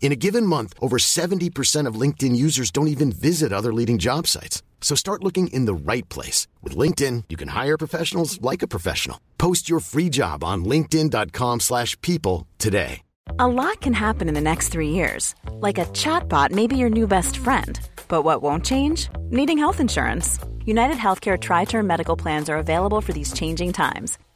In a given month, over 70% of LinkedIn users don't even visit other leading job sites. So start looking in the right place. With LinkedIn, you can hire professionals like a professional. Post your free job on linkedin.com slash people today. A lot can happen in the next three years. Like a chatbot may be your new best friend. But what won't change? Needing health insurance. United Healthcare Tri Term Medical Plans are available for these changing times.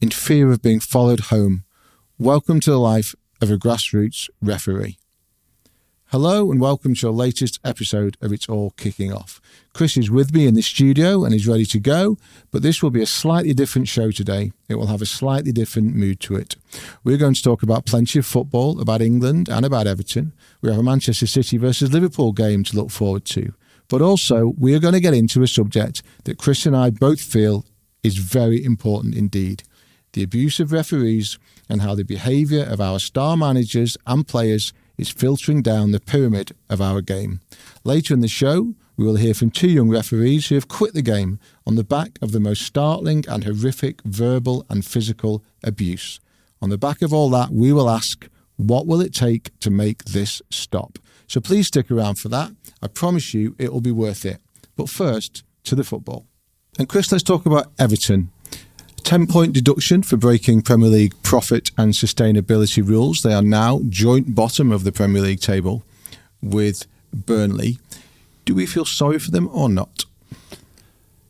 in fear of being followed home. Welcome to the life of a grassroots referee. Hello and welcome to your latest episode of It's All Kicking Off. Chris is with me in the studio and is ready to go, but this will be a slightly different show today. It will have a slightly different mood to it. We're going to talk about plenty of football, about England and about Everton. We have a Manchester City versus Liverpool game to look forward to. But also, we are going to get into a subject that Chris and I both feel is very important indeed the abuse of referees and how the behaviour of our star managers and players is filtering down the pyramid of our game. Later in the show, we will hear from two young referees who have quit the game on the back of the most startling and horrific verbal and physical abuse. On the back of all that, we will ask, what will it take to make this stop? So please stick around for that. I promise you it will be worth it. But first, to the football. And Chris, let's talk about Everton. 10 point deduction for breaking Premier League profit and sustainability rules. They are now joint bottom of the Premier League table with Burnley. Do we feel sorry for them or not?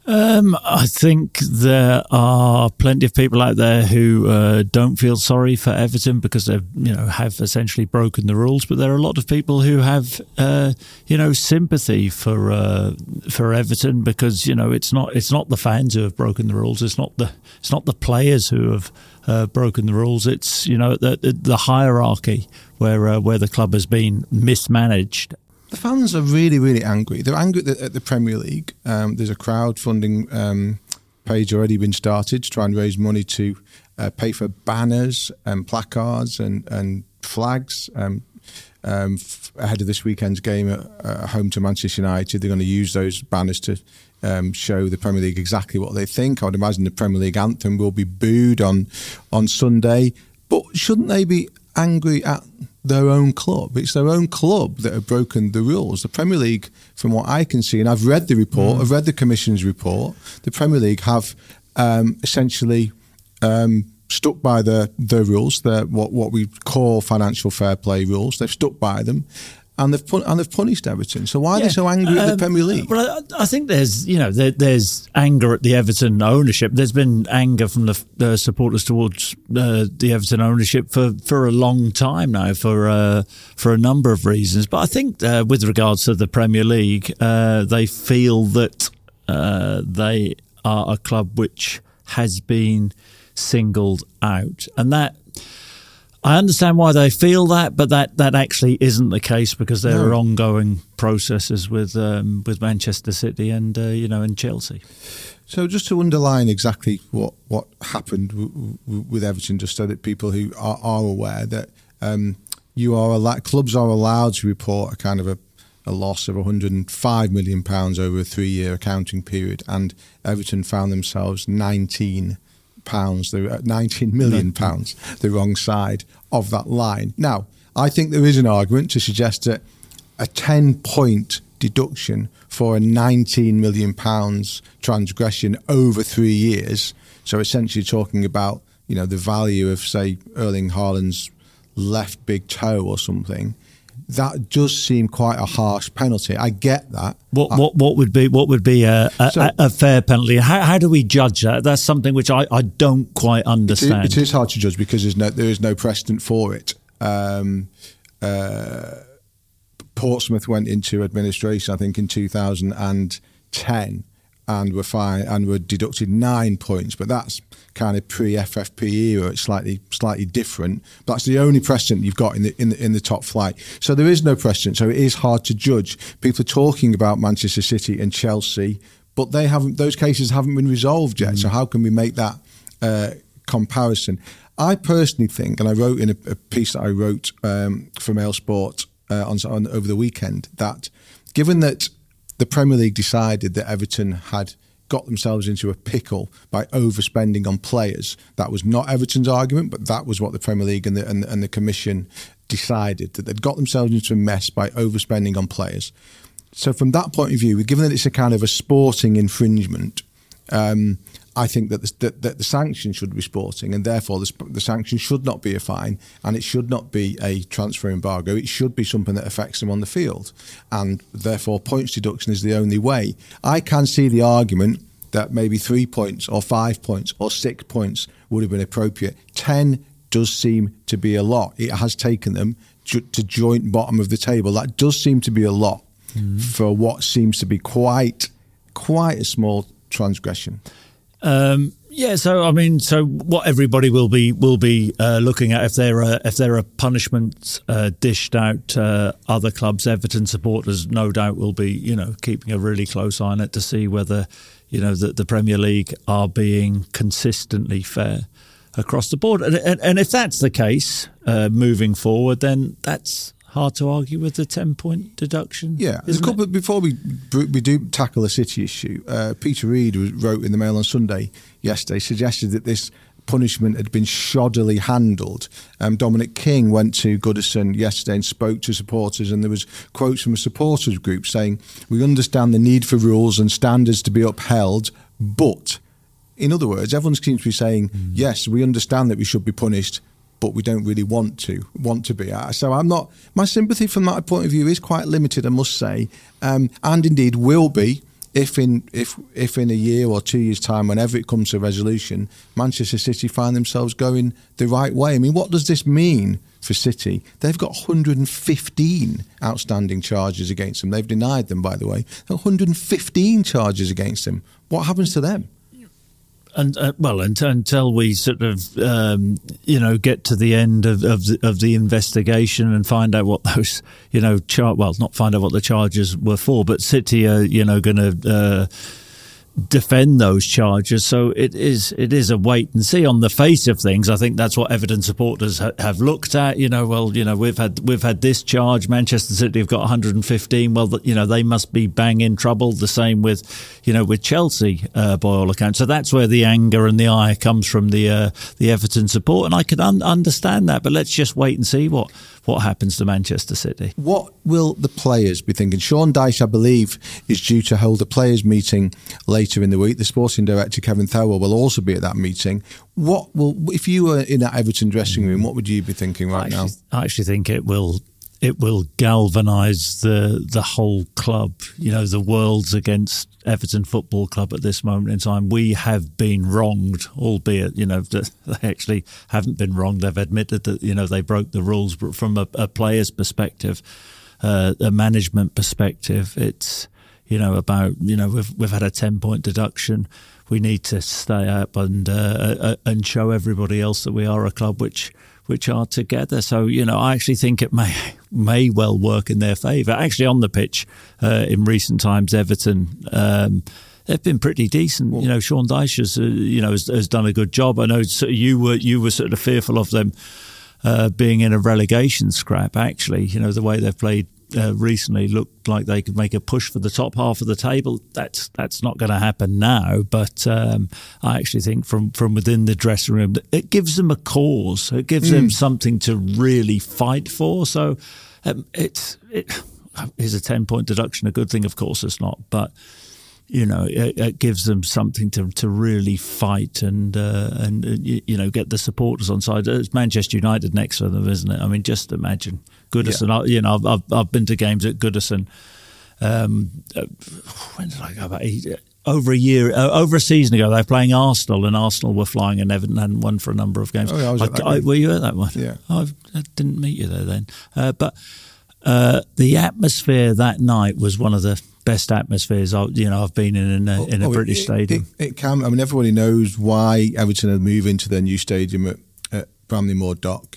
Um, I think there are plenty of people out there who uh, don't feel sorry for Everton because they, you know, have essentially broken the rules. But there are a lot of people who have, uh, you know, sympathy for uh, for Everton because you know it's not it's not the fans who have broken the rules. It's not the it's not the players who have uh, broken the rules. It's you know the the hierarchy where uh, where the club has been mismanaged the fans are really, really angry. They're angry at the, at the Premier League. Um, there's a crowdfunding um, page already been started to try and raise money to uh, pay for banners and placards and, and flags. Um, um f- ahead of this weekend's game at uh, home to Manchester United, they're going to use those banners to um, show the Premier League exactly what they think. I would imagine the Premier League anthem will be booed on on Sunday. But shouldn't they be angry at their own club. It's their own club that have broken the rules. The Premier League, from what I can see, and I've read the report, mm. I've read the Commission's report, the Premier League have um, essentially um, stuck by the the rules, the what what we call financial fair play rules. They've stuck by them, and they've pun- and they've punished Everton. So why are they so angry um, at the um, Premier League? Well, I, I think there's you know there, there's anger at the Everton ownership. There's been anger from the, the supporters towards uh, the Everton ownership for, for a long time now for uh, for a number of reasons. But I think uh, with regards to the Premier League, uh, they feel that uh, they are a club which has been singled out, and that I understand why they feel that, but that, that actually isn't the case because there no. are ongoing processes with um, with Manchester City and uh, you know and Chelsea. So just to underline exactly what what happened w- w- with Everton, just so that people who are, are aware that um, you are clubs are allowed to report a kind of a, a loss of 105 million pounds over a three year accounting period, and Everton found themselves 19 pounds, they're 19 million pounds, the wrong side of that line. Now, I think there is an argument to suggest that a 10 point deduction for a 19 million pounds transgression over three years, so essentially talking about you know the value of say Erling Haaland's left big toe or something, that does seem quite a harsh penalty. I get that. What what what would be what would be a, a, So- a, fair penalty? How, how do we judge that? That's something which I, I don't quite it, understand. it is hard to judge because there's no there is no precedent for it. Um, uh, Portsmouth went into administration, I think, in 2010, and were fine and were deducted nine points. But that's kind of pre FFP era. It's slightly slightly different. But that's the only precedent you've got in the in the in the top flight. So there is no precedent. So it is hard to judge. People are talking about Manchester City and Chelsea, but they haven't. Those cases haven't been resolved yet. So how can we make that? Uh, comparison. I personally think, and I wrote in a, a piece that I wrote um, for Mail Sport uh, on, on over the weekend, that given that the Premier League decided that Everton had got themselves into a pickle by overspending on players, that was not Everton's argument, but that was what the Premier League and the and, and the Commission decided that they'd got themselves into a mess by overspending on players. So from that point of view, given that it's a kind of a sporting infringement, um, I think that the, that, that the sanction should be sporting, and therefore the, the sanction should not be a fine, and it should not be a transfer embargo. It should be something that affects them on the field, and therefore points deduction is the only way. I can see the argument that maybe three points or five points or six points would have been appropriate. Ten does seem to be a lot. It has taken them ju- to joint bottom of the table. That does seem to be a lot hmm. for what seems to be quite quite a small transgression. Um, yeah, so I mean, so what everybody will be will be uh, looking at if there are if there are punishments uh, dished out, uh, other clubs, Everton supporters, no doubt will be you know keeping a really close eye on it to see whether you know that the Premier League are being consistently fair across the board, and, and, and if that's the case uh, moving forward, then that's hard to argue with the ten point deduction. Yeah, there's a couple. Before we we do tackle the city issue, uh, Peter Reid wrote in the Mail on Sunday yesterday suggested that this punishment had been shoddily handled. Um, Dominic King went to Goodison yesterday and spoke to supporters, and there was quotes from a supporters group saying, "We understand the need for rules and standards to be upheld, but." In other words, everyone seems to be saying, yes, we understand that we should be punished, but we don't really want to want to be. So I'm not. My sympathy from that point of view is quite limited, I must say, um, and indeed will be if in if if in a year or two years' time, whenever it comes to resolution, Manchester City find themselves going the right way. I mean, what does this mean? For City, they've got 115 outstanding charges against them. They've denied them, by the way. 115 charges against them. What happens to them? And uh, well, until, until we sort of um, you know get to the end of of the, of the investigation and find out what those you know char- well not find out what the charges were for, but City are you know going to. Uh, defend those charges. So it is it is a wait and see on the face of things. I think that's what Everton supporters ha- have looked at. You know well you know we've had we've had this charge. Manchester city have got 115 well you know they must be bang in trouble. The same with you know with chelsea uh, by all accounts. So that's where the anger and the ire comes from the uh, the everton support. And i can un- understand that but let's just wait and see what what happens to manchester city What will the players be thinking? Sean Dyche, I believe, is due to hold a players' meeting later in the week. The sporting director, Kevin Thelwell, will also be at that meeting. What will, if you were in that Everton dressing room, what would you be thinking right I now? I actually think it will it will galvanise the the whole club. You know, the world's against Everton Football Club at this moment in time. We have been wronged, albeit you know they actually haven't been wronged. They've admitted that you know they broke the rules, but from a, a player's perspective, uh, a management perspective, it's you know about you know we've we've had a ten point deduction. We need to stay up and uh, and show everybody else that we are a club which which are together. So you know, I actually think it may may well work in their favour. Actually, on the pitch uh, in recent times, Everton. Um, They've been pretty decent, you know. Sean Dyche has, uh, you know, has, has done a good job. I know you were you were sort of fearful of them uh, being in a relegation scrap. Actually, you know, the way they've played uh, recently looked like they could make a push for the top half of the table. That's that's not going to happen now. But um, I actually think from from within the dressing room, it gives them a cause. It gives them something to really fight for. So um, it's it is a ten point deduction a good thing? Of course, it's not. But you know, it, it, gives them something to, to really fight and uh, and uh, you, you, know get the supporters on side. It's Manchester United next for them, isn't it? I mean, just imagine Goodison. Yeah. I, you know, I've, I've, I've been to games at Goodison. Um, uh, when did I go back? Over a year, uh, over a season ago, they were playing Arsenal, and Arsenal were flying, and Everton hadn't won for a number of games. Oh, yeah, I was at I, I, were you at that one? Yeah, I, didn't meet you there then, uh, but uh, the atmosphere that night was one of the best atmospheres I, you know I've been in in a, in a oh, British it, stadium. It, it, can. I mean, everybody knows why Everton are moving to their new stadium at, at Bramley-Moore Dock.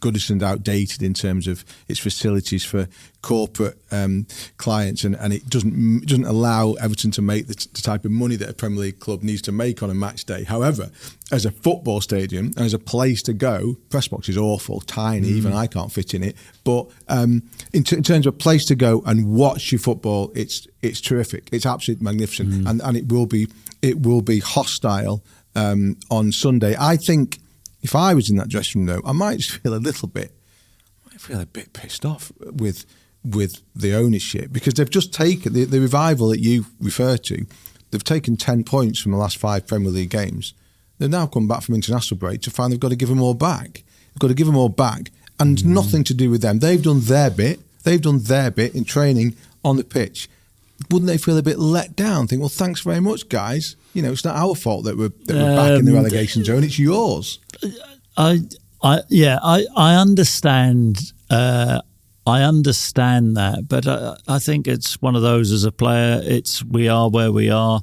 Goodison's outdated in terms of its facilities for corporate um, clients, and, and it doesn't doesn't allow Everton to make the, t- the, type of money that a Premier League club needs to make on a match day. However, as a football stadium and as a place to go, press box is awful, tiny. Mm. Even I can't fit in it. But um, in, t- in, terms of a place to go and watch your football, it's it's terrific. It's absolutely magnificent, mm. and and it will be it will be hostile um, on Sunday. I think if I was in that dressing room, though, I might just feel a little bit, I might feel a bit pissed off with with the ownership because they've just taken the, the revival that you refer to. They've taken ten points from the last five Premier League games. They've now come back from international break to find they've got to give them all back. They've got to give them all back, and mm. nothing to do with them. They've done their bit. They've done their bit in training on the pitch. Wouldn't they feel a bit let down? Think, well, thanks very much, guys. You know, it's not our fault that we're, that we're um, back in the um, relegation zone. It's yours. I, I, yeah, I, I understand. Uh, I understand that, but I, I, think it's one of those as a player. It's we are where we are.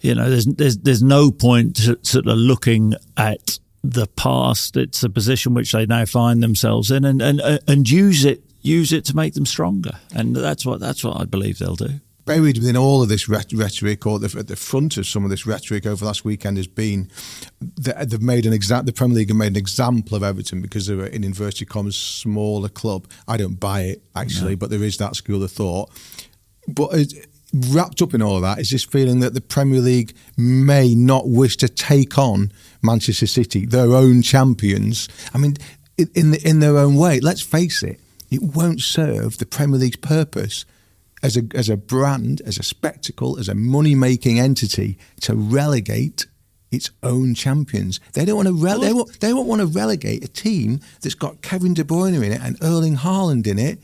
You know, there's there's there's no point to, sort of looking at the past. It's a position which they now find themselves in, and and and use it use it to make them stronger. And that's what that's what I believe they'll do buried within all of this rhetoric, or the, at the front of some of this rhetoric over the last weekend, has been that they've made an example. The Premier League have made an example of Everton because they're in inverted commas smaller club. I don't buy it actually, no. but there is that school of thought. But wrapped up in all of that is this feeling that the Premier League may not wish to take on Manchester City, their own champions. I mean, in the, in their own way. Let's face it, it won't serve the Premier League's purpose as a, as a brand, as a spectacle, as a money making entity to relegate its own champions. They don't want to rele- they, won't, they won't want to relegate a team that's got Kevin De Bruyne in it and Erling Haaland in it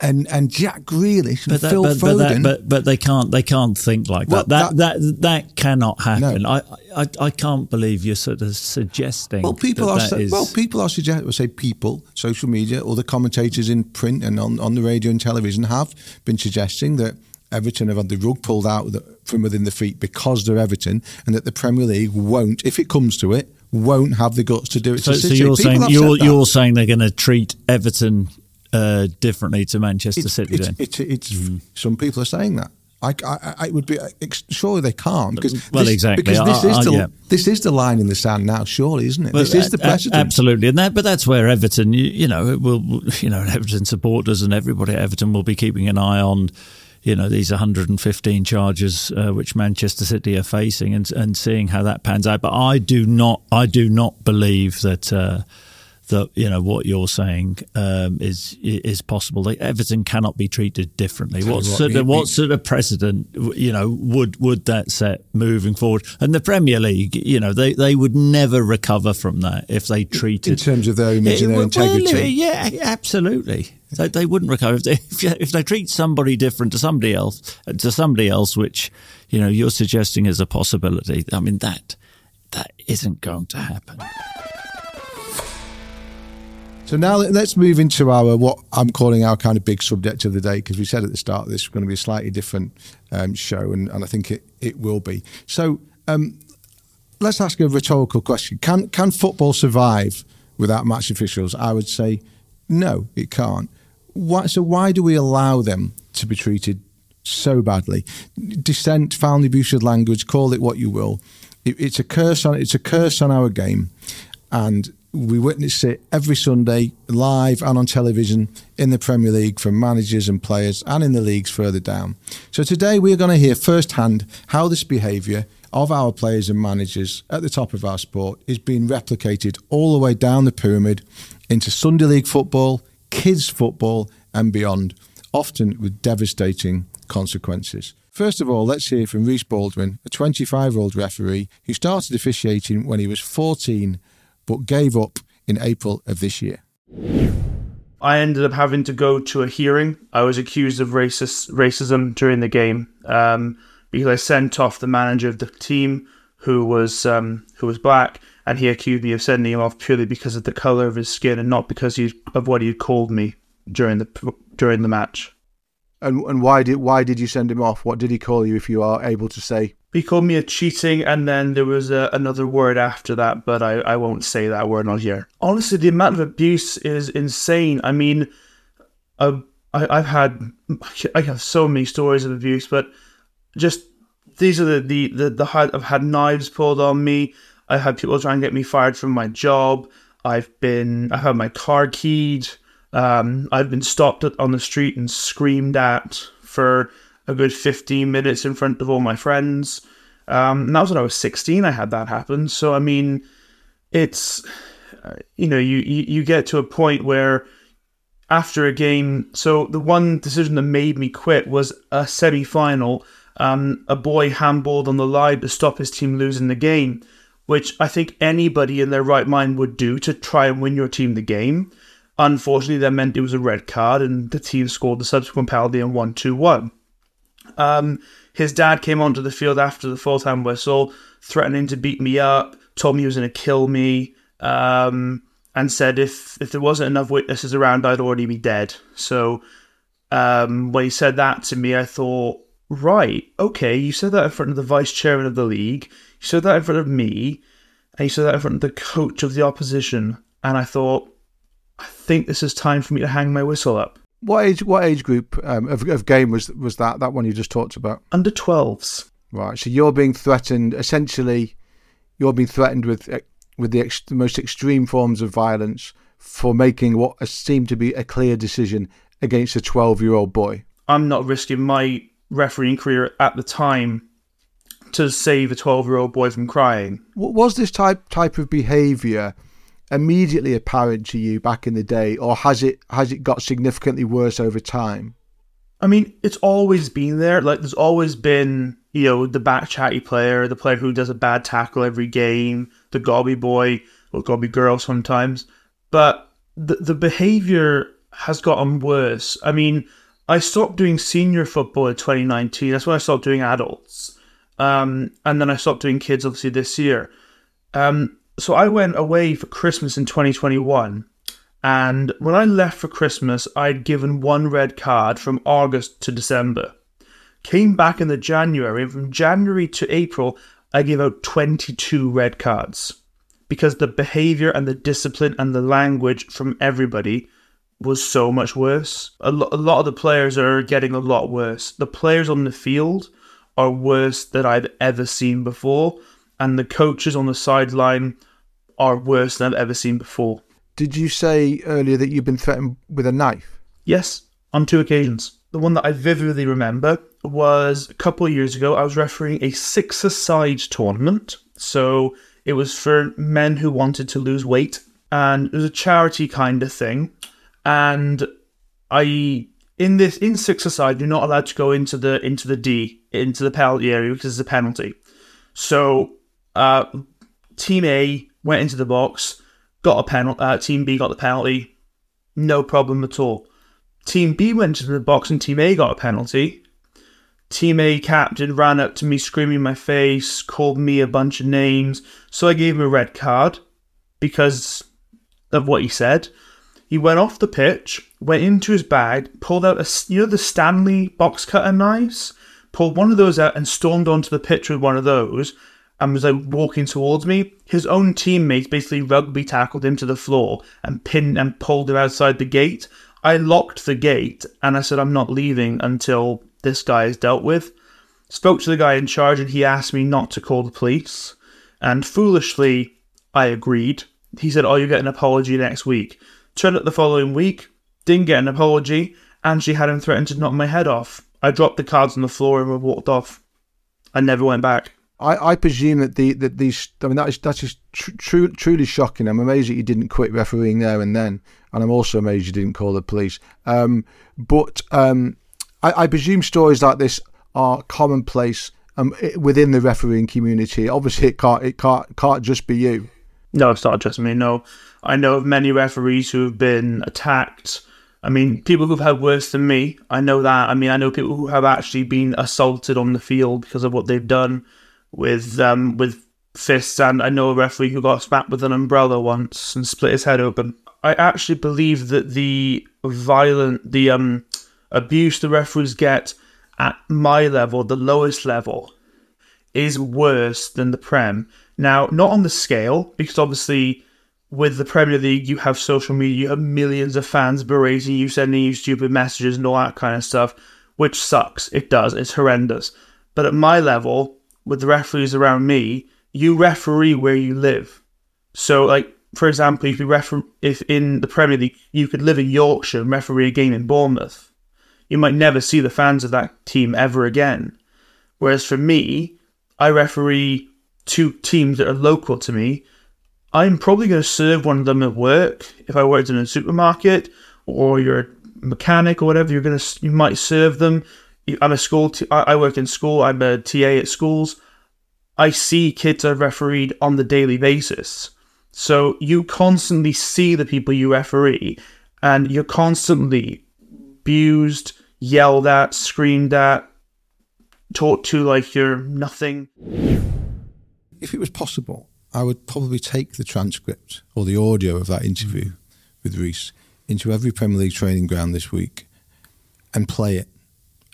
and and Jack Grealish and but that, Phil but, Foden. But, that, but, but they can't they can't think like well, that. That, that. that cannot happen. No. I, I I can't believe you're sort of suggesting. Well, people are is... well people are suggesting. Well, say people, social media, or the commentators in print and on, on the radio and television have been suggesting that Everton have had the rug pulled out from within the feet because they're Everton, and that the Premier League won't, if it comes to it, won't have the guts to do it. So, so you're saying you're, you're saying they're going to treat Everton uh, differently to Manchester it's, City. It's, then it's, it's mm. some people are saying that. I, I, I would be surely they can't because well this, exactly because this I, is the yeah. this is the line in the sand now surely isn't it well, this is the precedent absolutely and that but that's where Everton you, you know will you know Everton supporters and everybody at Everton will be keeping an eye on you know these 115 charges uh, which Manchester City are facing and and seeing how that pans out but I do not I do not believe that uh, that you know what you're saying um, is is possible. Like Everton cannot be treated differently. What, sort of what sort of precedent you know would would that set moving forward? And the Premier League, you know, they, they would never recover from that if they treated in terms of their image and their integrity. Well, yeah, absolutely. They, they wouldn't recover if they, if they treat somebody different to somebody else to somebody else, which you know you're suggesting is a possibility. I mean that that isn't going to happen. So now let's move into our what I'm calling our kind of big subject of the day because we said at the start this was going to be a slightly different um, show, and, and I think it, it will be. So um, let's ask a rhetorical question: Can can football survive without match officials? I would say no, it can't. Why, so why do we allow them to be treated so badly? Dissent, foul abuse of language, call it what you will. It, it's a curse on it's a curse on our game, and we witness it every Sunday live and on television in the Premier League from managers and players and in the leagues further down. So today we are going to hear firsthand how this behaviour of our players and managers at the top of our sport is being replicated all the way down the pyramid into Sunday League football, kids football and beyond, often with devastating consequences. First of all, let's hear from Reese Baldwin, a 25 year old referee who started officiating when he was 14 but gave up in April of this year. I ended up having to go to a hearing. I was accused of racist racism during the game um, because I sent off the manager of the team, who was um, who was black, and he accused me of sending him off purely because of the color of his skin and not because he, of what he called me during the during the match. And and why did why did you send him off? What did he call you? If you are able to say, he called me a cheating, and then there was a, another word after that, but I, I won't say that word on here. Honestly, the amount of abuse is insane. I mean, I, I I've had I have so many stories of abuse, but just these are the the the, the I've had knives pulled on me. I've had people try and get me fired from my job. I've been I've had my car keyed. Um, I've been stopped on the street and screamed at for a good 15 minutes in front of all my friends. Um, and that was when I was 16. I had that happen. So I mean, it's uh, you know you, you you get to a point where after a game. So the one decision that made me quit was a semi final. Um, a boy handballed on the line to stop his team losing the game, which I think anybody in their right mind would do to try and win your team the game. Unfortunately, that meant it was a red card, and the team scored the subsequent penalty and won 2 1. Um, his dad came onto the field after the time whistle, threatening to beat me up, told me he was going to kill me, um, and said if, if there wasn't enough witnesses around, I'd already be dead. So um, when he said that to me, I thought, right, okay, you said that in front of the vice chairman of the league, you said that in front of me, and you said that in front of the coach of the opposition. And I thought, I think this is time for me to hang my whistle up. What age? What age group um, of, of game was was that? That one you just talked about? Under twelves. Right. So you're being threatened. Essentially, you're being threatened with eh, with the, ex- the most extreme forms of violence for making what seemed to be a clear decision against a 12 year old boy. I'm not risking my refereeing career at the time to save a 12 year old boy from crying. Was this type type of behaviour immediately apparent to you back in the day, or has it has it got significantly worse over time? I mean, it's always been there. Like, there's always been, you know, the back chatty player, the player who does a bad tackle every game, the gobby boy or gobby girl sometimes. But the the behaviour has gotten worse. I mean, I stopped doing senior football in 2019. That's when I stopped doing adults. Um, and then I stopped doing kids, obviously, this year. Um, so I went away for Christmas in 2021. And when I left for Christmas, I'd given one red card from August to December. Came back in the January, and from January to April, I gave out 22 red cards because the behavior and the discipline and the language from everybody was so much worse. A, lo- a lot of the players are getting a lot worse. The players on the field are worse than I've ever seen before, and the coaches on the sideline are worse than I've ever seen before. Did you say earlier that you've been threatened with a knife? Yes, on two occasions. The one that I vividly remember was a couple of years ago. I was refereeing a six-a-side tournament. So it was for men who wanted to lose weight, and it was a charity kind of thing. And I in this in six-a-side, you're not allowed to go into the into the D into the penalty area because it's a penalty. So uh, Team A went into the box, got a penalty. Uh, team B got the penalty, no problem at all. Team B went into the box and Team A got a penalty. Team A captain ran up to me, screaming in my face, called me a bunch of names. So I gave him a red card because of what he said. He went off the pitch, went into his bag, pulled out a you know the Stanley box cutter knives, pulled one of those out and stormed onto the pitch with one of those and was like walking towards me. His own teammates basically rugby tackled him to the floor and pinned and pulled him outside the gate. I locked the gate and I said, I'm not leaving until this guy is dealt with. Spoke to the guy in charge and he asked me not to call the police. And foolishly, I agreed. He said, Oh, you get an apology next week. Turned up the following week, didn't get an apology, and she had him threatened to knock my head off. I dropped the cards on the floor and walked off. I never went back. I, I presume that the that these I mean that is that is tr- tr- truly shocking. I'm amazed that you didn't quit refereeing there and then, and I'm also amazed you didn't call the police. Um, but um, I, I presume stories like this are commonplace um, within the refereeing community. Obviously, it can't it can't can't just be you. No, it's not just me. No, I know of many referees who have been attacked. I mean, people who've had worse than me. I know that. I mean, I know people who have actually been assaulted on the field because of what they've done with um, with fists. And I know a referee who got smacked with an umbrella once and split his head open. I actually believe that the violent, the um, abuse the referees get at my level, the lowest level, is worse than the Prem. Now, not on the scale, because obviously with the Premier League, you have social media, you have millions of fans berating you, sending you stupid messages and all that kind of stuff, which sucks. It does. It's horrendous. But at my level, with the referees around me, you referee where you live. So, like, for example, if you refer- if in the Premier League, you could live in Yorkshire and referee a game in Bournemouth you might never see the fans of that team ever again. Whereas for me, I referee two teams that are local to me. I'm probably going to serve one of them at work if I worked in a supermarket or you're a mechanic or whatever. You're going to you might serve them. I'm a school. T- I work in school. I'm a TA at schools. I see kids I've refereed on the daily basis. So you constantly see the people you referee, and you're constantly abused, yelled at, screamed at, talked to like you're nothing. If it was possible, I would probably take the transcript or the audio of that interview with Reese into every Premier League training ground this week and play it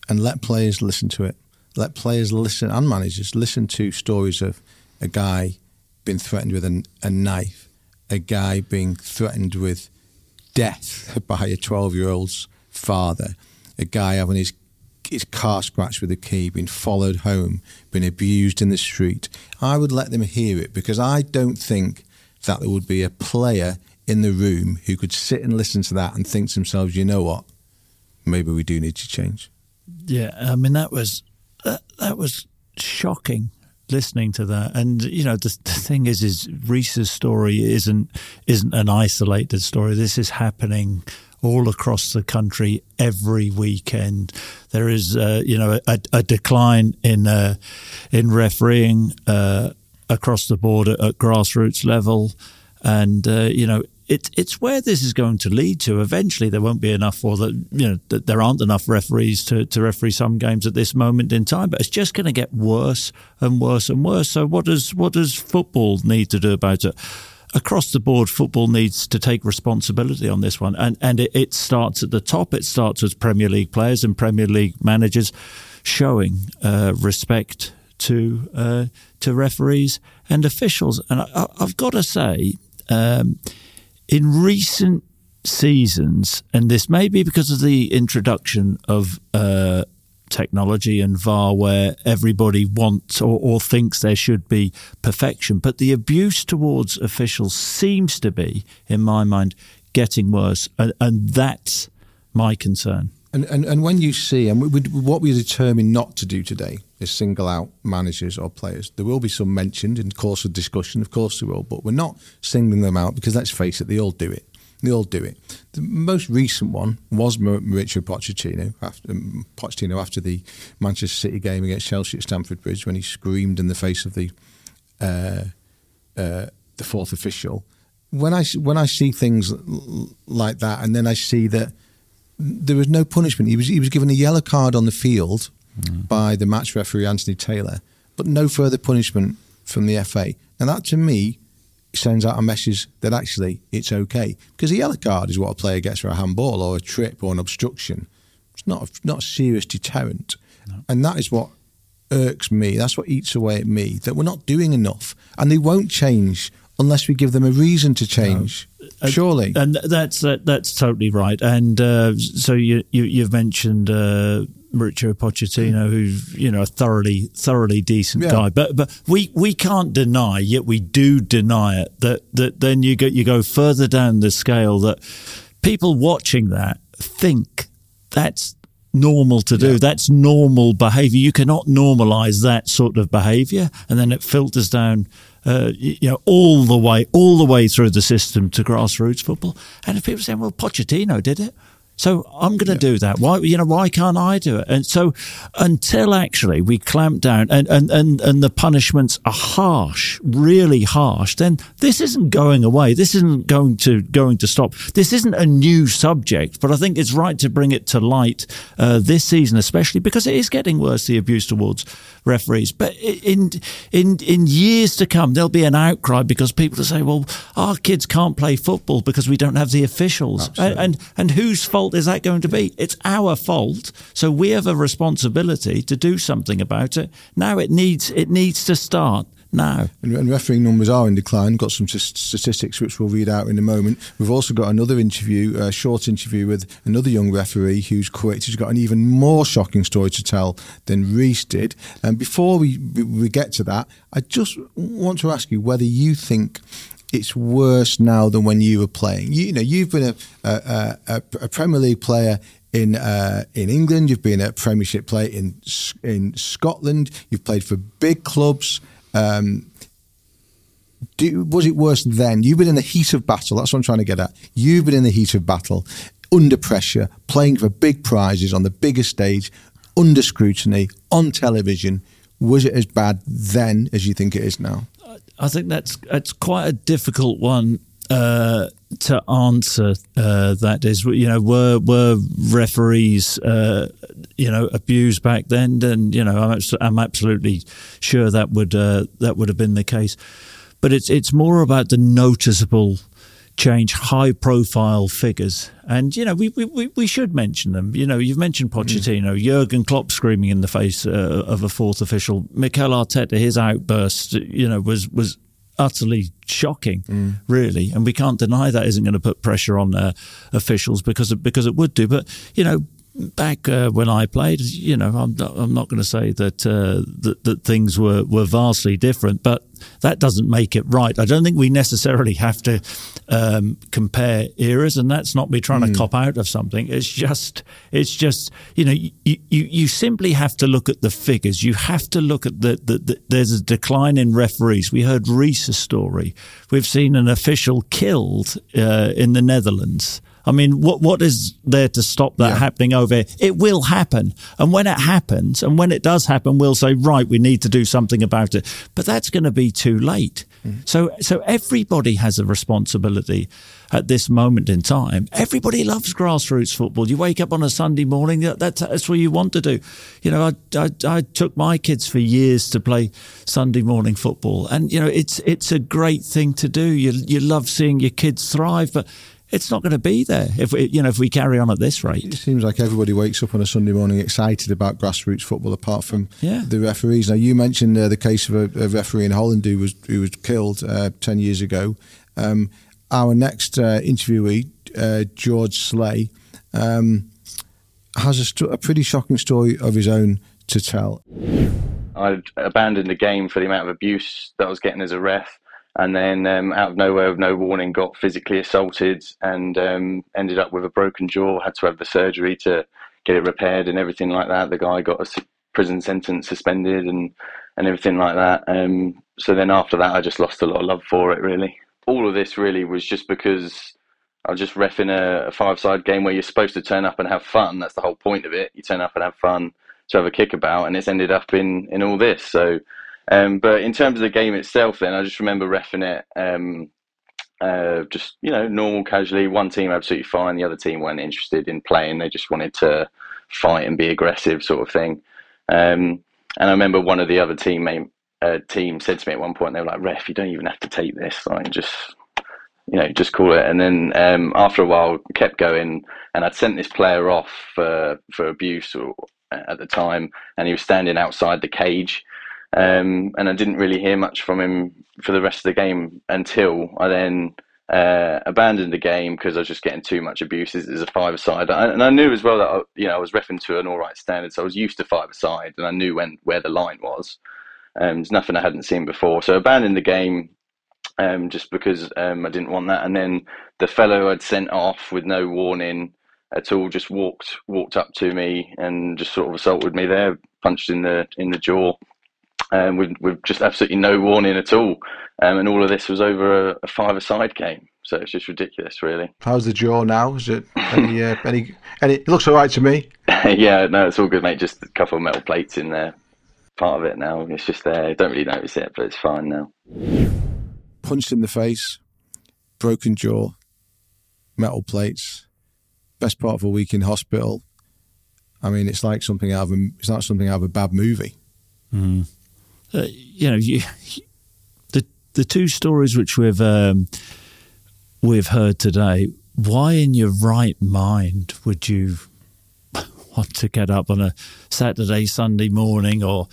and let players listen to it. Let players listen and managers listen to stories of a guy being threatened with a, a knife, a guy being threatened with death by a 12 year old's father, a guy having his his car scratched with a key, being followed home, being abused in the street. I would let them hear it because I don't think that there would be a player in the room who could sit and listen to that and think to themselves, you know what, maybe we do need to change. Yeah, I mean that was that, that was shocking listening to that. And you know, the, the thing is, is Reese's story isn't isn't an isolated story. This is happening all across the country every weekend. There is, uh, you know, a, a decline in uh, in refereeing uh, across the board at, at grassroots level, and uh, you know. It, it's where this is going to lead to. Eventually, there won't be enough, or that you know, that there aren't enough referees to, to referee some games at this moment in time. But it's just going to get worse and worse and worse. So, what does what does football need to do about it? across the board, football needs to take responsibility on this one. And, and it, it, starts at the top. It starts with Premier League players and Premier League managers showing uh, respect to uh, to referees and officials. And I, have got to say, um, in recent seasons, and this may be because of the introduction of uh, technology and VAR where everybody wants or, or, thinks there should be perfection. But the abuse towards officials seems to be, in my mind, getting worse. And, and that's my concern. And, and, and when you see, and we, what we determine not to do today is single out managers or players. There will be some mentioned in course of discussion, of course there will, but we're not singling them out because let's face it, they all do it. They all do it. The most recent one was Mauricio Pochettino after, um, Pochettino after the Manchester City game against Chelsea at Stamford Bridge when he screamed in the face of the uh, uh, the fourth official. When I when I see things like that, and then I see that there was no punishment. He was he was given a yellow card on the field mm. by the match referee Anthony Taylor, but no further punishment from the FA. And that to me sends out a message that actually it's okay. Because a yellow card is what a player gets for a handball or a trip or an obstruction. It's not a, not a serious deterrent. No. And that is what irks me. That's what eats away at me that we're not doing enough. And they won't change unless we give them a reason to change. No. Surely, and that's that, that's totally right. And uh, so you, you have mentioned uh, Mauricio Pochettino, who's you know a thoroughly thoroughly decent yeah. guy. But but we, we can't deny, yet we do deny it. That that then you go you go further down the scale that people watching that think that's normal to do. Yeah. That's normal behaviour. You cannot normalise that sort of behaviour, and then it filters down. Uh, you know, all the way, all the way through the system to grassroots football. And if people say, "Well, Pochettino did it," So I'm going to do that. Why, you know, why can't I do it? And so until actually we clamp down and, and, and, and the punishments are harsh, really harsh, then this isn't going away. This isn't going to, going to stop. This isn't a new subject, but I think it's right to bring it to light, uh, this season, especially because it is getting worse, the abuse towards referees. But in, in, in years to come, there'll be an outcry because people will say, well, our kids can't play football because we don't have the officials. And, and, and whose fault is that going to be? It's our fault. So we have a responsibility to do something about it. Now it needs, it needs to start now. And, and, refereeing numbers are in decline. Got some statistics which we'll read out in a moment. We've also got another interview, a short interview with another young referee who's quit. Who's got an even more shocking story to tell than Reese did. And before we we get to that, I just want to ask you whether you think it's worse now than when you were playing. You, you know, you've been a, a, a, a Premier League player in uh, in England. You've been a Premiership player in in Scotland. You've played for big clubs. Um, do, was it worse then? You've been in the heat of battle. That's what I'm trying to get at. You've been in the heat of battle, under pressure, playing for big prizes on the biggest stage, under scrutiny, on television. Was it as bad then as you think it is now? I think that's that's quite a difficult one uh, to answer. Uh, that is, you know, were were referees, uh, you know, abused back then? Then you know, I'm, I'm absolutely sure that would uh, that would have been the case. But it's it's more about the noticeable change, high profile figures, and you know, we we, we should mention them. You know, you've mentioned mm. Pochettino, mm. Jurgen Klopp screaming in the face uh, of a fourth official, Mikel Arteta, his outburst, you know, was was utterly shocking, mm. really. And we can't deny that isn't going to put pressure on uh, officials because because it would do. But you know, back uh, when I played, you know, I'm not, I'm not going to say that, uh, that that things were, were vastly different, but that doesn't make it right. I don't think we necessarily have to um, compare eras, and that's not me trying mm. to cop out of something. It's just, it's just, you know, you, you, you simply have to look at the figures. You have to look at the, the, the there's a decline in referees. We heard Reese's story. We've seen an official killed uh, in the Netherlands. I mean, what what is there to stop that yeah. happening over here? It will happen. And when it happens, and when it does happen, we'll say, right, we need to do something about it. But that's going to be too late. Mm. So so everybody has a responsibility at this moment in time. Everybody loves grassroots football. You wake up on a Sunday morning, that's, that's what you want to do. You know, I, I, I took my kids for years to play Sunday morning football. And, you know, it's, it's a great thing to do. You, you love seeing your kids thrive, but it's not going to be there if we, you know if we carry on at this rate. It seems like everybody wakes up on a Sunday morning excited about grassroots football, apart from yeah. the referees. Now you mentioned uh, the case of a, a, referee in Holland who was who was killed uh, ten years ago. Um, our next uh, interviewee, uh, George Slay, um, has a, st- a pretty shocking story of his own to tell. I abandoned the game for the amount of abuse that I was getting as a ref and then um, out of nowhere, with no warning, got physically assaulted and um, ended up with a broken jaw. Had to have the surgery to get it repaired and everything like that. The guy got a prison sentence suspended and and everything like that. Um, so then after that, I just lost a lot of love for it. Really, all of this really was just because I was just refing a, a five-side game where you're supposed to turn up and have fun. That's the whole point of it. You turn up and have fun to have a kick about, and it's ended up in in all this. So um, but in terms of the game itself, then I just remember refing it. Um, uh, just you know, normal, casually. One team absolutely fine. The other team weren't interested in playing. They just wanted to fight and be aggressive, sort of thing. Um, and I remember one of the other teammate uh, team said to me at one point, they were like, "Ref, you don't even have to take this. Like, just you know, just call it." And then um, after a while, kept going, and I'd sent this player off for for abuse or, at the time, and he was standing outside the cage um, and I didn't really hear much from him for the rest of the game until I then uh, abandoned the game because I was just getting too much abuse as, a five-a-side. And I knew as well that I, you know I was refing to an all right standard, so I was used to five-a-side, and I knew when where the line was. Um, there's nothing I hadn't seen before, so I abandoned the game um, just because um, I didn't want that. And then the fellow I'd sent off with no warning at all just walked walked up to me and just sort of assaulted me there, punched in the in the jaw um, with, with just absolutely no warning at all. Um, and all of this was over a, a five-a-side game. So it's just ridiculous, really. How's the jaw now? Is it any, uh, any, any? It looks all right to me. yeah, no, it's all good, mate. Just a couple of metal plates in there. Part of it now. It's just there. I don't really notice it, but it's fine now. Punched in the face, broken jaw, metal plates, best part of a week in hospital. I mean, it's like something out of a, it's not something out of a bad movie. Mm. Uh, you know, you, the the two stories which we've um, we've heard today. Why, in your right mind, would you want to get up on a Saturday, Sunday morning, or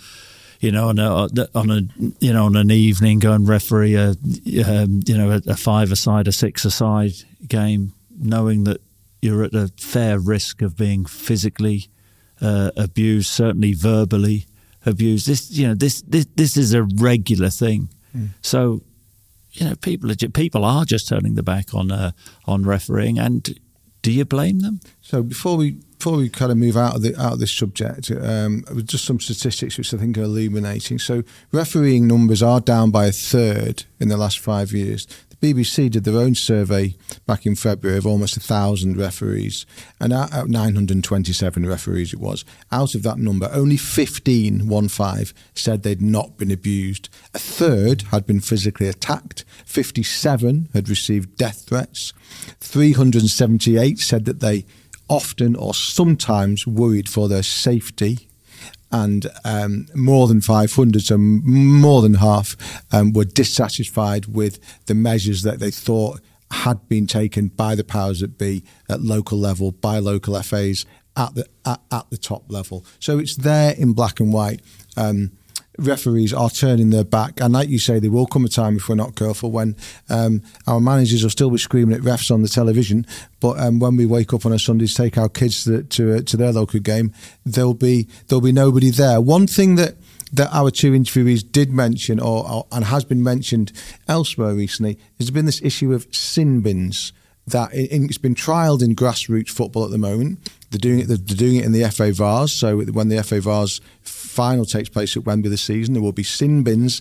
you know, on a on a you know on an evening, go and referee a um, you know a, a five aside, a six aside game, knowing that you're at a fair risk of being physically uh, abused, certainly verbally abused. This you know this this this is a regular thing. Mm. So you know people are people are just turning their back on uh, on refereeing, and do you blame them? So before we before we kind of move out of the out of this subject, um, just some statistics which I think are illuminating. So refereeing numbers are down by a third in the last five years. BBC did their own survey back in February of almost a thousand referees, and out, 927 referees it was. Out of that number, only 15, one five, said they'd not been abused. A third had been physically attacked. 57 had received death threats. 378 said that they often or sometimes worried for their safety and um, more than 500, so more than half, um, were dissatisfied with the measures that they thought had been taken by the powers that be at local level, by local FAs at the at, at the top level. So it's there in black and white. Um, referees are turning their back, and like you say, there will come a time if we're not careful when um, our managers will still be screaming at refs on the television, but um, when we wake up on a Sunday to take our kids to to, uh, to their local game, there'll be there'll be nobody there. One thing that that our two interviewees did mention, or, or and has been mentioned elsewhere recently, has been this issue of sin bins that it's been trialled in grassroots football at the moment. They're doing it. They're doing it in the FA Vase. So when the FA Vase final takes place at Wembley this season, there will be sin bins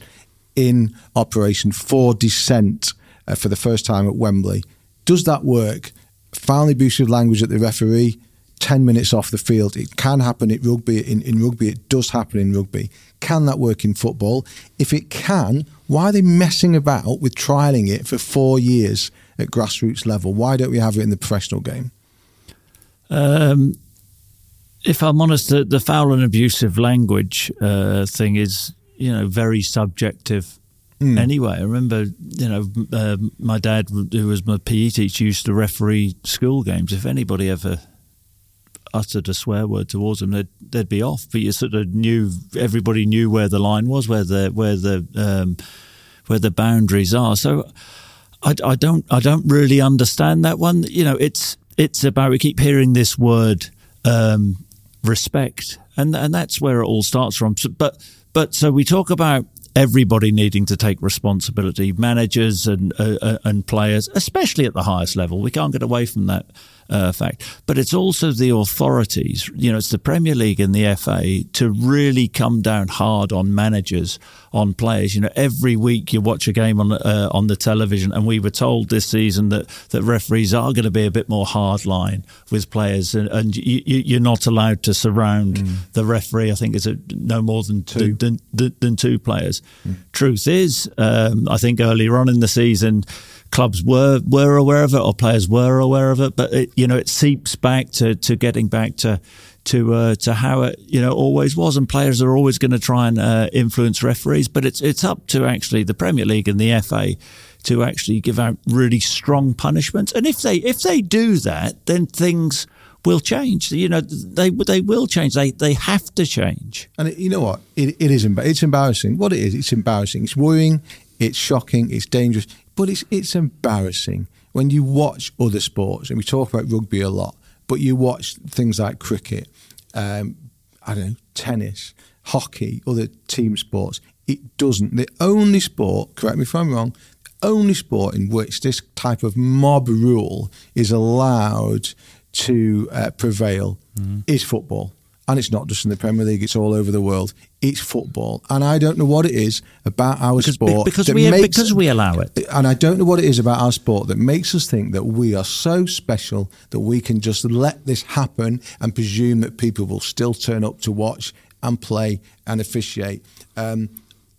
in operation for dissent uh, for the first time at Wembley. Does that work? Finally, abusive language at the referee. 10 minutes off the field. It can happen in rugby. In, in rugby, it does happen in rugby. Can that work in football? If it can, why are they messing about with trialling it for four years at grassroots level? Why don't we have it in the professional game? Um, if I'm honest, the, the foul and abusive language uh, thing is, you know, very subjective. Mm. Anyway, I remember, you know, uh, my dad, who was my PE teacher, used to referee school games. If anybody ever uttered a swear word towards them, they'd, they'd be off. But you sort of knew everybody knew where the line was, where the where the um, where the boundaries are. So I, I don't I don't really understand that one. You know, it's it's about we keep hearing this word um, respect, and and that's where it all starts from. So, but but so we talk about everybody needing to take responsibility, managers and uh, uh and players, especially at the highest level. We can't get away from that uh, fact. But it's also the authorities, you know, it's the Premier League and the FA to really come down hard on managers, on players. You know, every week you watch a game on uh, on the television, and we were told this season that that referees are going to be a bit more hardline with players, and, and you, are not allowed to surround mm. the referee. I think it's no more than two than, than, than two players. Mm. Truth is, um, I think earlier on in the season clubs were were aware of it or players were aware of it, but it, you know it seeps back to, to getting back to to uh, to how it you know always was, and players are always going to try and uh, influence referees, but it's it's up to actually the Premier League and the FA to actually give out really strong punishments, and if they if they do that, then things will change. You know, they they will change. They they have to change. And you know what? It, it is it's embarrassing. What it is, it's embarrassing. It's worrying. It's shocking. It's dangerous. But it's it's embarrassing when you watch other sports, and we talk about rugby a lot, but you watch things like cricket, um, I don't know, tennis, hockey, other team sports. It doesn't. The only sport, correct me if I'm wrong, the only sport in which this type of mob rule is allowed to uh, prevail mm. is football. And it's not just in the Premier League; it's all over the world. It's football, and I don't know what it is about our because, sport because that we makes, because we allow it. and I don't know what it is about our sport that makes us think that we are so special that we can just let this happen and presume that people will still turn up to watch and play and officiate. Um,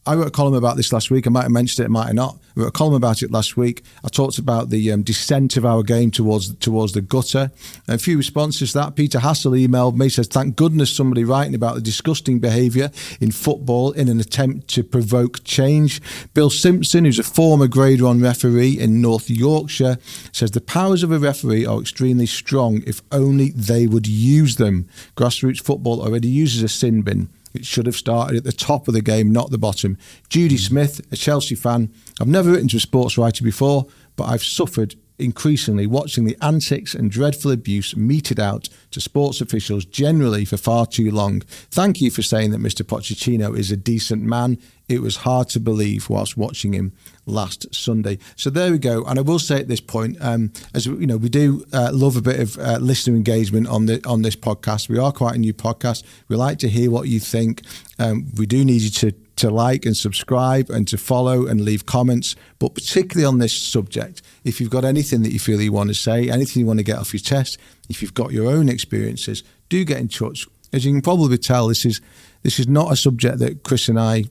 I wrote a column about this last week. I might have mentioned it, might have not. I wrote a column about it last week. I talked about the um, descent of our game towards towards the gutter. And a few responses to that. Peter Hassel emailed me says, "Thank goodness somebody writing about the disgusting behaviour in football in an attempt to provoke change." Bill Simpson, who's a former Grade One referee in North Yorkshire, says the powers of a referee are extremely strong if only they would use them. Grassroots football already uses a sin bin. It should have started at the top of the game, not the bottom. Judy Smith, a Chelsea fan. I've never written to a sports writer before, but I've suffered increasingly watching the antics and dreadful abuse meted out to sports officials generally for far too long. Thank you for saying that Mr. Pochettino is a decent man. It was hard to believe whilst watching him last Sunday. So there we go. And I will say at this point, um, as you know, we do uh, love a bit of uh, listener engagement on the on this podcast. We are quite a new podcast. We like to hear what you think. Um, we do need you to to like and subscribe and to follow and leave comments. But particularly on this subject, if you've got anything that you feel you want to say, anything you want to get off your chest, if you've got your own experiences, do get in touch. As you can probably tell, this is this is not a subject that Chris and I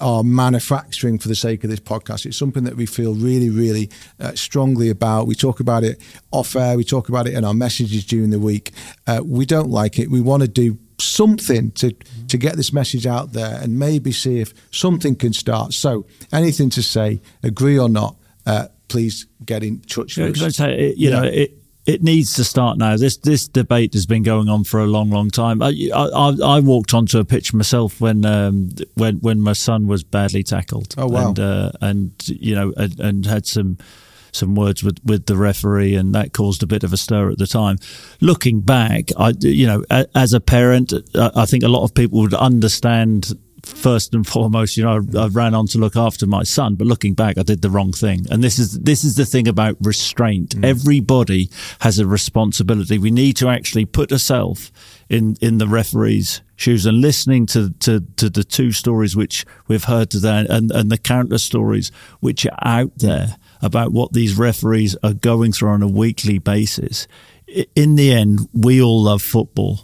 are manufacturing for the sake of this podcast. It's something that we feel really, really uh, strongly about. We talk about it off air. We talk about it in our messages during the week. Uh, we don't like it. We want to do something to to get this message out there and maybe see if something can start. So, anything to say, agree or not, uh, please get in touch Yeah, with us. say, it- you know, it it needs to start now. This this debate has been going on for a long, long time. I I, I walked onto a pitch myself when um, when when my son was badly tackled. Oh, wow. And uh, and you know and, and had some some words with, with the referee, and that caused a bit of a stir at the time. Looking back, I you know a, as a parent, I think a lot of people would understand first and foremost, you know, I, I ran on to look after my son, but looking back, I did the wrong thing. And this is this is the thing about restraint. Mm. Everybody has a responsibility. We need to actually put ourselves in in the referee's shoes and listening to, to, to the two stories which we've heard today and, and the countless stories which are out there about what these referees are going through on a weekly basis. In the end, we all love football.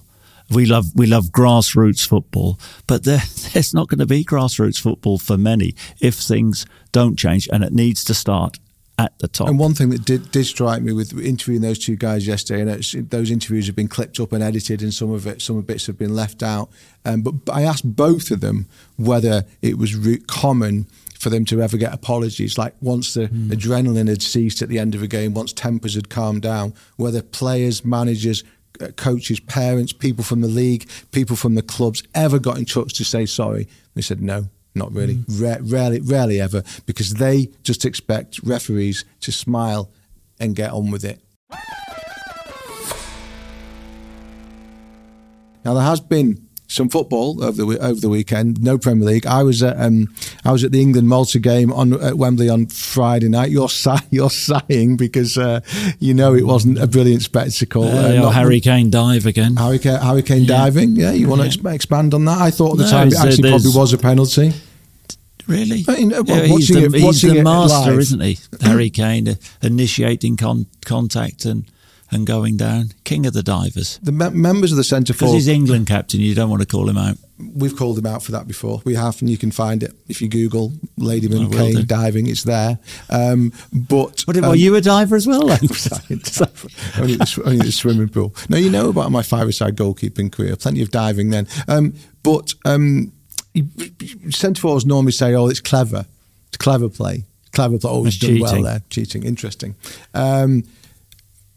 We love we love grassroots football, but there, there's not going to be grassroots football for many if things don't change, and it needs to start at the top. And one thing that did, did strike me with interviewing those two guys yesterday, and it's, those interviews have been clipped up and edited, and some of it, some of bits have been left out. Um, but I asked both of them whether it was common for them to ever get apologies, like once the adrenaline had ceased at the end of a game, once tempers had calmed down, whether players, managers, uh, coaches, parents, people from the league, people from the clubs ever got in touch to say sorry. They said no. Not really. Mm. Ra- rarely, rarely ever, because they just expect referees to smile and get on with it. Now there has been some football over the over the weekend. No Premier League. I was at um, I was at the England Malta game on at Wembley on Friday night. You're si- you're sighing because uh, you know it wasn't a brilliant spectacle. Uh, Uh, not- Harry Kane dive again. Harry Kane, Harry Kane diving. Yeah, you want to ex- expand on that? I thought at the No, time it actually probably was a penalty. Really? I mean, uh, he's the, it- he's watching the master, live. isn't he? Harry Kane uh, initiating con- contact and, and going down. King of the divers. The me- members of the centre Because forward. he's England captain, you don't want to call him out. We've called him out for that before. We have, and you can find it if you Google Lady Ladyman will Kane do. diving. It's there. Um, but What, um, are you a diver as well? only, the, sw- only the swimming pool. No, you know about my five-a-side goalkeeping career. Plenty of diving then. Um, but um, centre forwards normally say, "Oh, it's clever. It's clever play. Clever play. Oh, he's It's done well there. Cheating. Interesting." Um,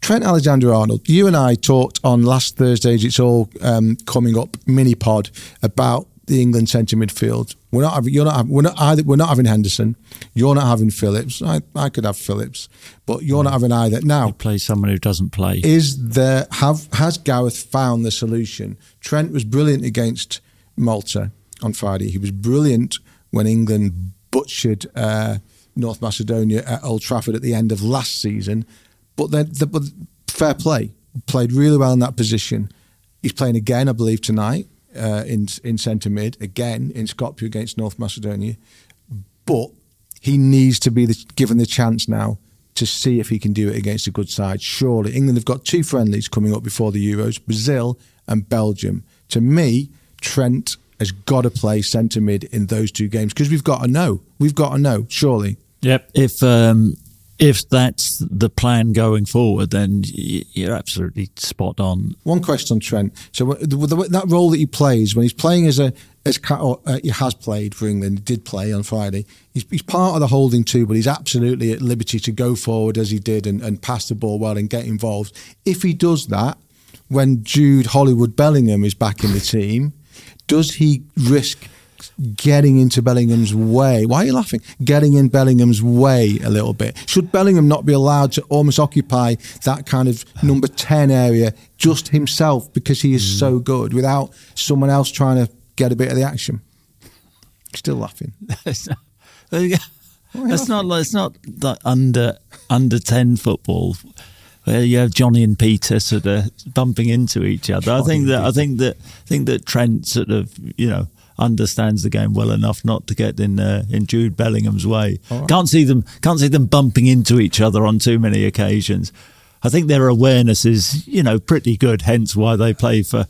Trent Alexander-Arnold. You and I talked on last Thursday's "It's All um, Coming Up" mini pod about the England centre midfield. We're not having. You're not. Having, we're not either. We're not having Henderson. You're not having Phillips. I, I could have Phillips, but you're not having either. Now, Play someone who doesn't play. is there have has Gareth found the solution? Trent was brilliant against Malta on Friday. He was brilliant when England butchered uh, North Macedonia at Old Trafford at the end of last season. But then, the, but fair play, played really well in that position. He's playing again, I believe, tonight uh, in in centre mid again in Skopje against North Macedonia. But he needs to be the, given the chance now to see if he can do it against a good side. Surely, England have got two friendlies coming up before the Euros: Brazil and Belgium. To me, Trent has got to play centre mid in those two games because we've got to know. We've got to know. Surely. Yep. If um, if that's the plan going forward, then you're absolutely spot on. One question on Trent. So that role that he plays when he's playing as a as uh, he has played for England, did play on Friday. He's, he's, part of the holding too, but he's absolutely at liberty to go forward as he did and, and pass the ball well and get involved. If he does that, when Jude Hollywood Bellingham is back in the team, does he risk? Getting into Bellingham's way. Why are you laughing? Getting in Bellingham's way a little bit. Should Bellingham not be allowed to almost occupy that kind of number 10 area just himself because he is mm. so good without someone else trying to get a bit of the action? Still laughing. It's not, it's not, it's not like under under 10 football where you have Johnny and Peter sort of bumping into each other. Johnny I think that I think that I think that Trent sort of you know understands the game well enough not to get in uh, in Jude Bellingham's way. Right. Can't see them can't see them bumping into each other on too many occasions. I think their awareness is you know pretty good. Hence why they play for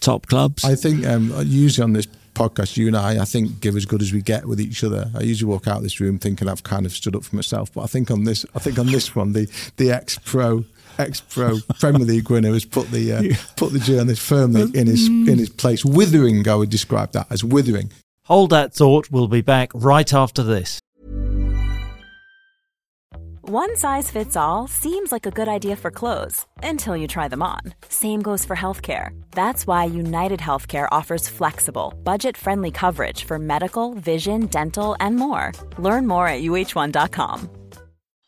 top clubs. I think um, usually on this podcast, you and I, I think give as good as we get with each other. I usually walk out of this room thinking I've kind of stood up for myself, but I think on this, I think on this one, the the ex pro ex pro Premier League winner has put the uh, put the journalist firmly in his in his place. Withering, I would describe that as withering. Hold that thought. We'll be back right after this. One size fits all seems like a good idea for clothes until you try them on. Same goes for healthcare. That's why United Healthcare offers flexible, budget friendly coverage for medical, vision, dental, and more. Learn more at uh1.com.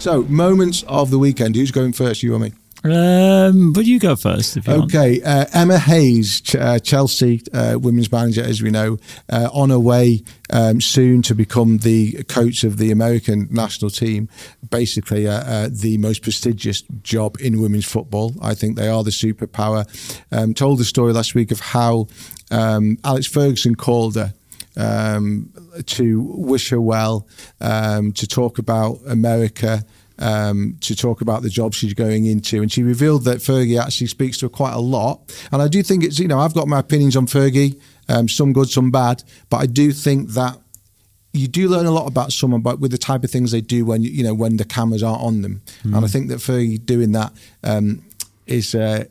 So, moments of the weekend. Who's going first, you or me? Um, but you go first. If you okay, uh, Emma Hayes, ch- uh, Chelsea uh, women's manager, as we know, uh, on her way um, soon to become the coach of the American national team. Basically, uh, uh, the most prestigious job in women's football. I think they are the superpower. Um, told the story last week of how um, Alex Ferguson called her um, to wish her well, um, to talk about America. Um, to talk about the job she's going into. And she revealed that Fergie actually speaks to her quite a lot. And I do think it's, you know, I've got my opinions on Fergie, um, some good, some bad, but I do think that you do learn a lot about someone, but with the type of things they do when you, know when the cameras aren't on them. Mm. And I think that Fergie doing that um, is. Uh,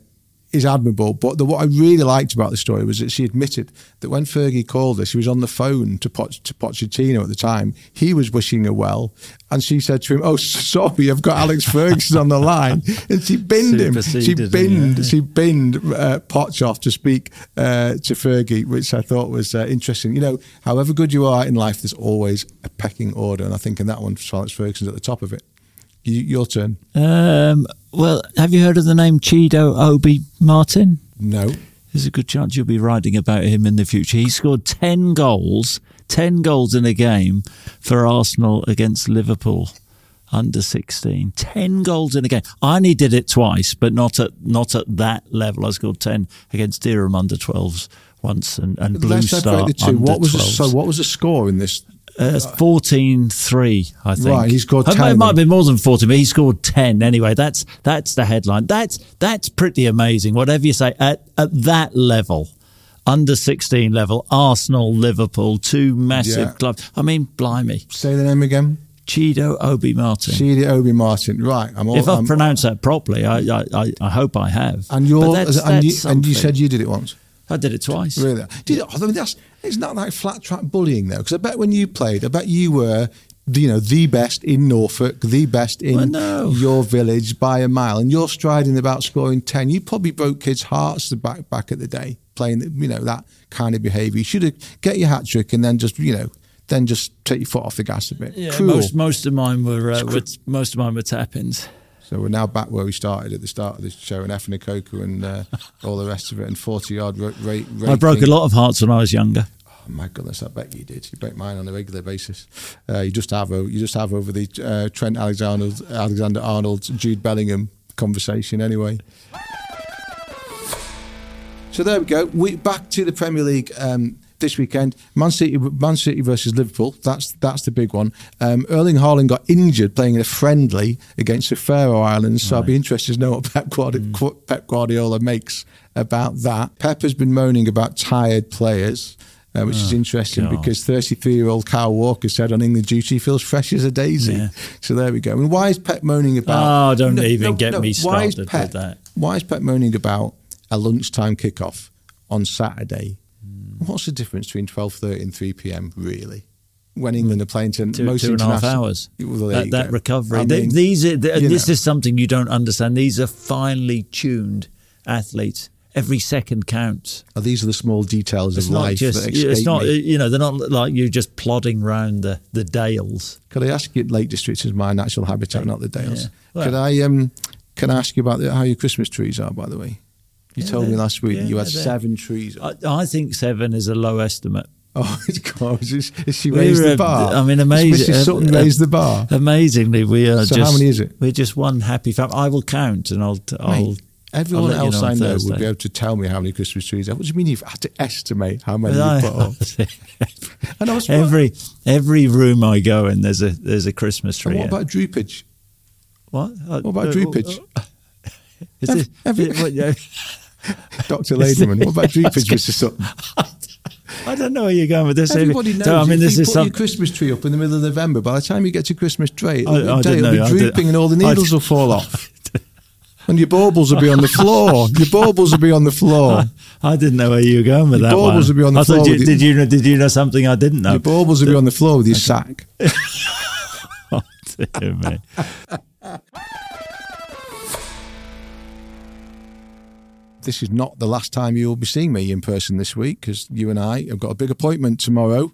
is admirable. But the, what I really liked about the story was that she admitted that when Fergie called her, she was on the phone to, Poch, to Pochettino at the time. He was wishing her well. And she said to him, Oh, sorry, I've got Alex Ferguson on the line. And she binned him. She binned, yeah. she binned uh, Poch off to speak uh, to Fergie, which I thought was uh, interesting. You know, however good you are in life, there's always a pecking order. And I think in that one, Alex Ferguson's at the top of it. You, your turn. Um, well, have you heard of the name Chido Obi Martin? No. There's a good chance you'll be writing about him in the future. He scored 10 goals, 10 goals in a game for Arsenal against Liverpool under 16. 10 goals in a game. I only did it twice, but not at not at that level. I scored 10 against Dereham under 12s once and, and Blue Star under what was the, so what was the score in this uh, 14-3, I think. Right, he scored 10. It might have been more than 14, but he scored 10 anyway. That's that's the headline. That's that's pretty amazing. Whatever you say, at, at that level, under 16 level, Arsenal, Liverpool, two massive yeah. clubs. I mean, blimey. Say the name again. Chido Obi Martin. Chido Obi Martin. Right. I'm all, if I've I'm, pronounced that properly, I, I, I, hope I have. And, you're, that's, and, you, and you said you did it once. I did it twice. Really? Did I mean, that's it's not like flat track bullying though, because I bet when you played, I bet you were the, you know the best in Norfolk, the best in Well, no. your village by a mile, and you're striding about scoring ten. You probably broke kids' hearts back back at the day playing you know that kind of behaviour. You should have get your hat trick and then just you know then just take your foot off the gas a bit. Yeah, Cruel. most most of mine were, uh, were most of mine were tap-ins. So we're now back where we started at the start of this show, and Coco and uh, all the rest of it, and forty yard rate. Ra- I broke a lot of hearts when I was younger. Oh my goodness, I bet you did. You break mine on a regular basis. Uh, you just have o- you just have over the uh, Trent Alexander Alexander Arnold Jude Bellingham conversation anyway. So there we go. We back to the Premier League um, this weekend. Man City, Man City versus Liverpool. That's that's the big one. Um, Erling Haaland got injured playing in a friendly against the Faroe Islands. So I'd be interested to know what Pep, Guardi- Mm. Pep Guardiola makes about that. Pep has been moaning about tired players. Uh, which is interesting Oh, God. because 33 year old Kyle Walker said on England duty he feels fresh as a daisy. Yeah. So there we go. I mean, why is Pep moaning about? Oh, don't even get me Why is started Pep, with that. Why is Pep moaning about a lunchtime kickoff on Saturday? What's the difference between 12.30 and 3 p.m. really? When England are playing to Two, most two and a half hours. Well, that that recovery. I They- mean, these are, th- you this know. is something you don't understand. These are finely tuned athletes. Every second counts. Oh, these are the small details It's of not life just. It's not. me. You know, they're not like you just plodding round the the dales. Could I ask you, Lake District is my natural habitat, not the Dales. Yeah. Well- Could I um, can I ask you about the, how your Christmas trees are, by the way? You Yeah, told me last week yeah, you had seven trees. I, I think seven is a low estimate. Oh, it's gosh, is, is she We raised the bar? I mean, amazing. Mrs. Sutton uh, raised the bar. Amazingly, we are So just. how many is it? We're just one happy family. I will count, and I'll. I'll Mate, everyone I'll else I know Thursday. would be able to tell me how many Christmas trees. are. What do you mean you've had to estimate how many you I- put up? I know, it's what- every every room I go in, there's a there's a Christmas tree. And what about droopage? what? Uh, What about uh, droopage? uh, Is it, what, yeah. Dr. Ladyman, what about droopage, Mr. Sutton? I don't know where you're going with this. Everybody knows. So, I mean, if this you is put some, your Christmas tree up in the middle of November, by the time you get to Christmas tree, it'll, I- I day, it'll be drooping and all the needles will fall off. And your baubles will be on the floor. Your baubles will be on the floor. I didn't know where you were going with Your that baubles one. will be on the I floor you, did you know? Did you know something I didn't know? Your baubles will be on the floor with your sack. Oh, dear me. This is not the last time you will be seeing me in person this week because you and I have got a big appointment tomorrow.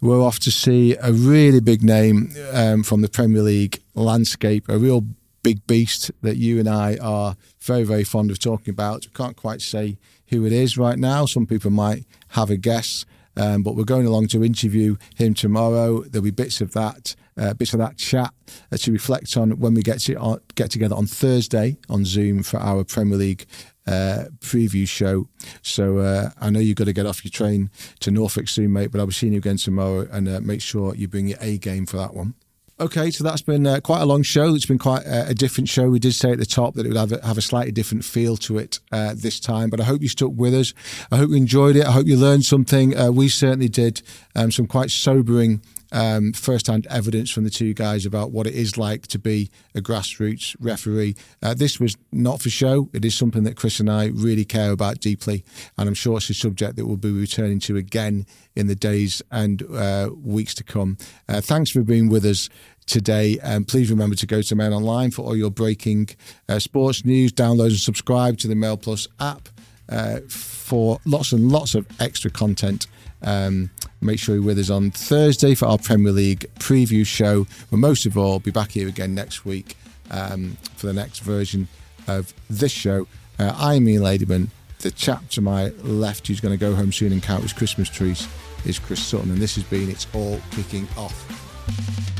We're off to see a really big name um, from the Premier League landscape, a real big beast that you and I are very, very fond of talking about. We can't quite say who it is right now. Some people might have a guess. Um, but we're going along to interview him tomorrow. There'll be bits of that, uh, bits of that chat uh, to reflect on when we get to on, get together on Thursday on Zoom for our Premier League uh, preview show. So uh, I know you've got to get off your train to Norfolk soon, mate. But I'll be seeing you again tomorrow, and uh, make sure you bring your A game for that one. Okay, so that's been uh, quite a long show. It's been quite uh, a different show. We did say at the top that it would have a, have a slightly different feel to it uh, this time, but I hope you stuck with us. I hope you enjoyed it. I hope you learned something. Uh, we certainly did. Um, some quite sobering um, first-hand evidence from the two guys about what it is like to be a grassroots referee. Uh, this was not for show. It is something that Chris and I really care about deeply, and I'm sure it's a subject that we'll be returning to again in the days and uh, weeks to come. Uh, thanks for being with us today. And please remember to go to Mail Online for all your breaking uh, sports news. Download and subscribe to the Mail Plus app uh, for lots and lots of extra content. Um, make sure you're with us on Thursday for our Premier League preview show. But most of all, be back here again next week um, for the next version of this show. Uh, I'm Ian Ladyman. The chap to my left who's going to go home soon and count his Christmas trees is Chris Sutton. And this has been It's All Kicking Off.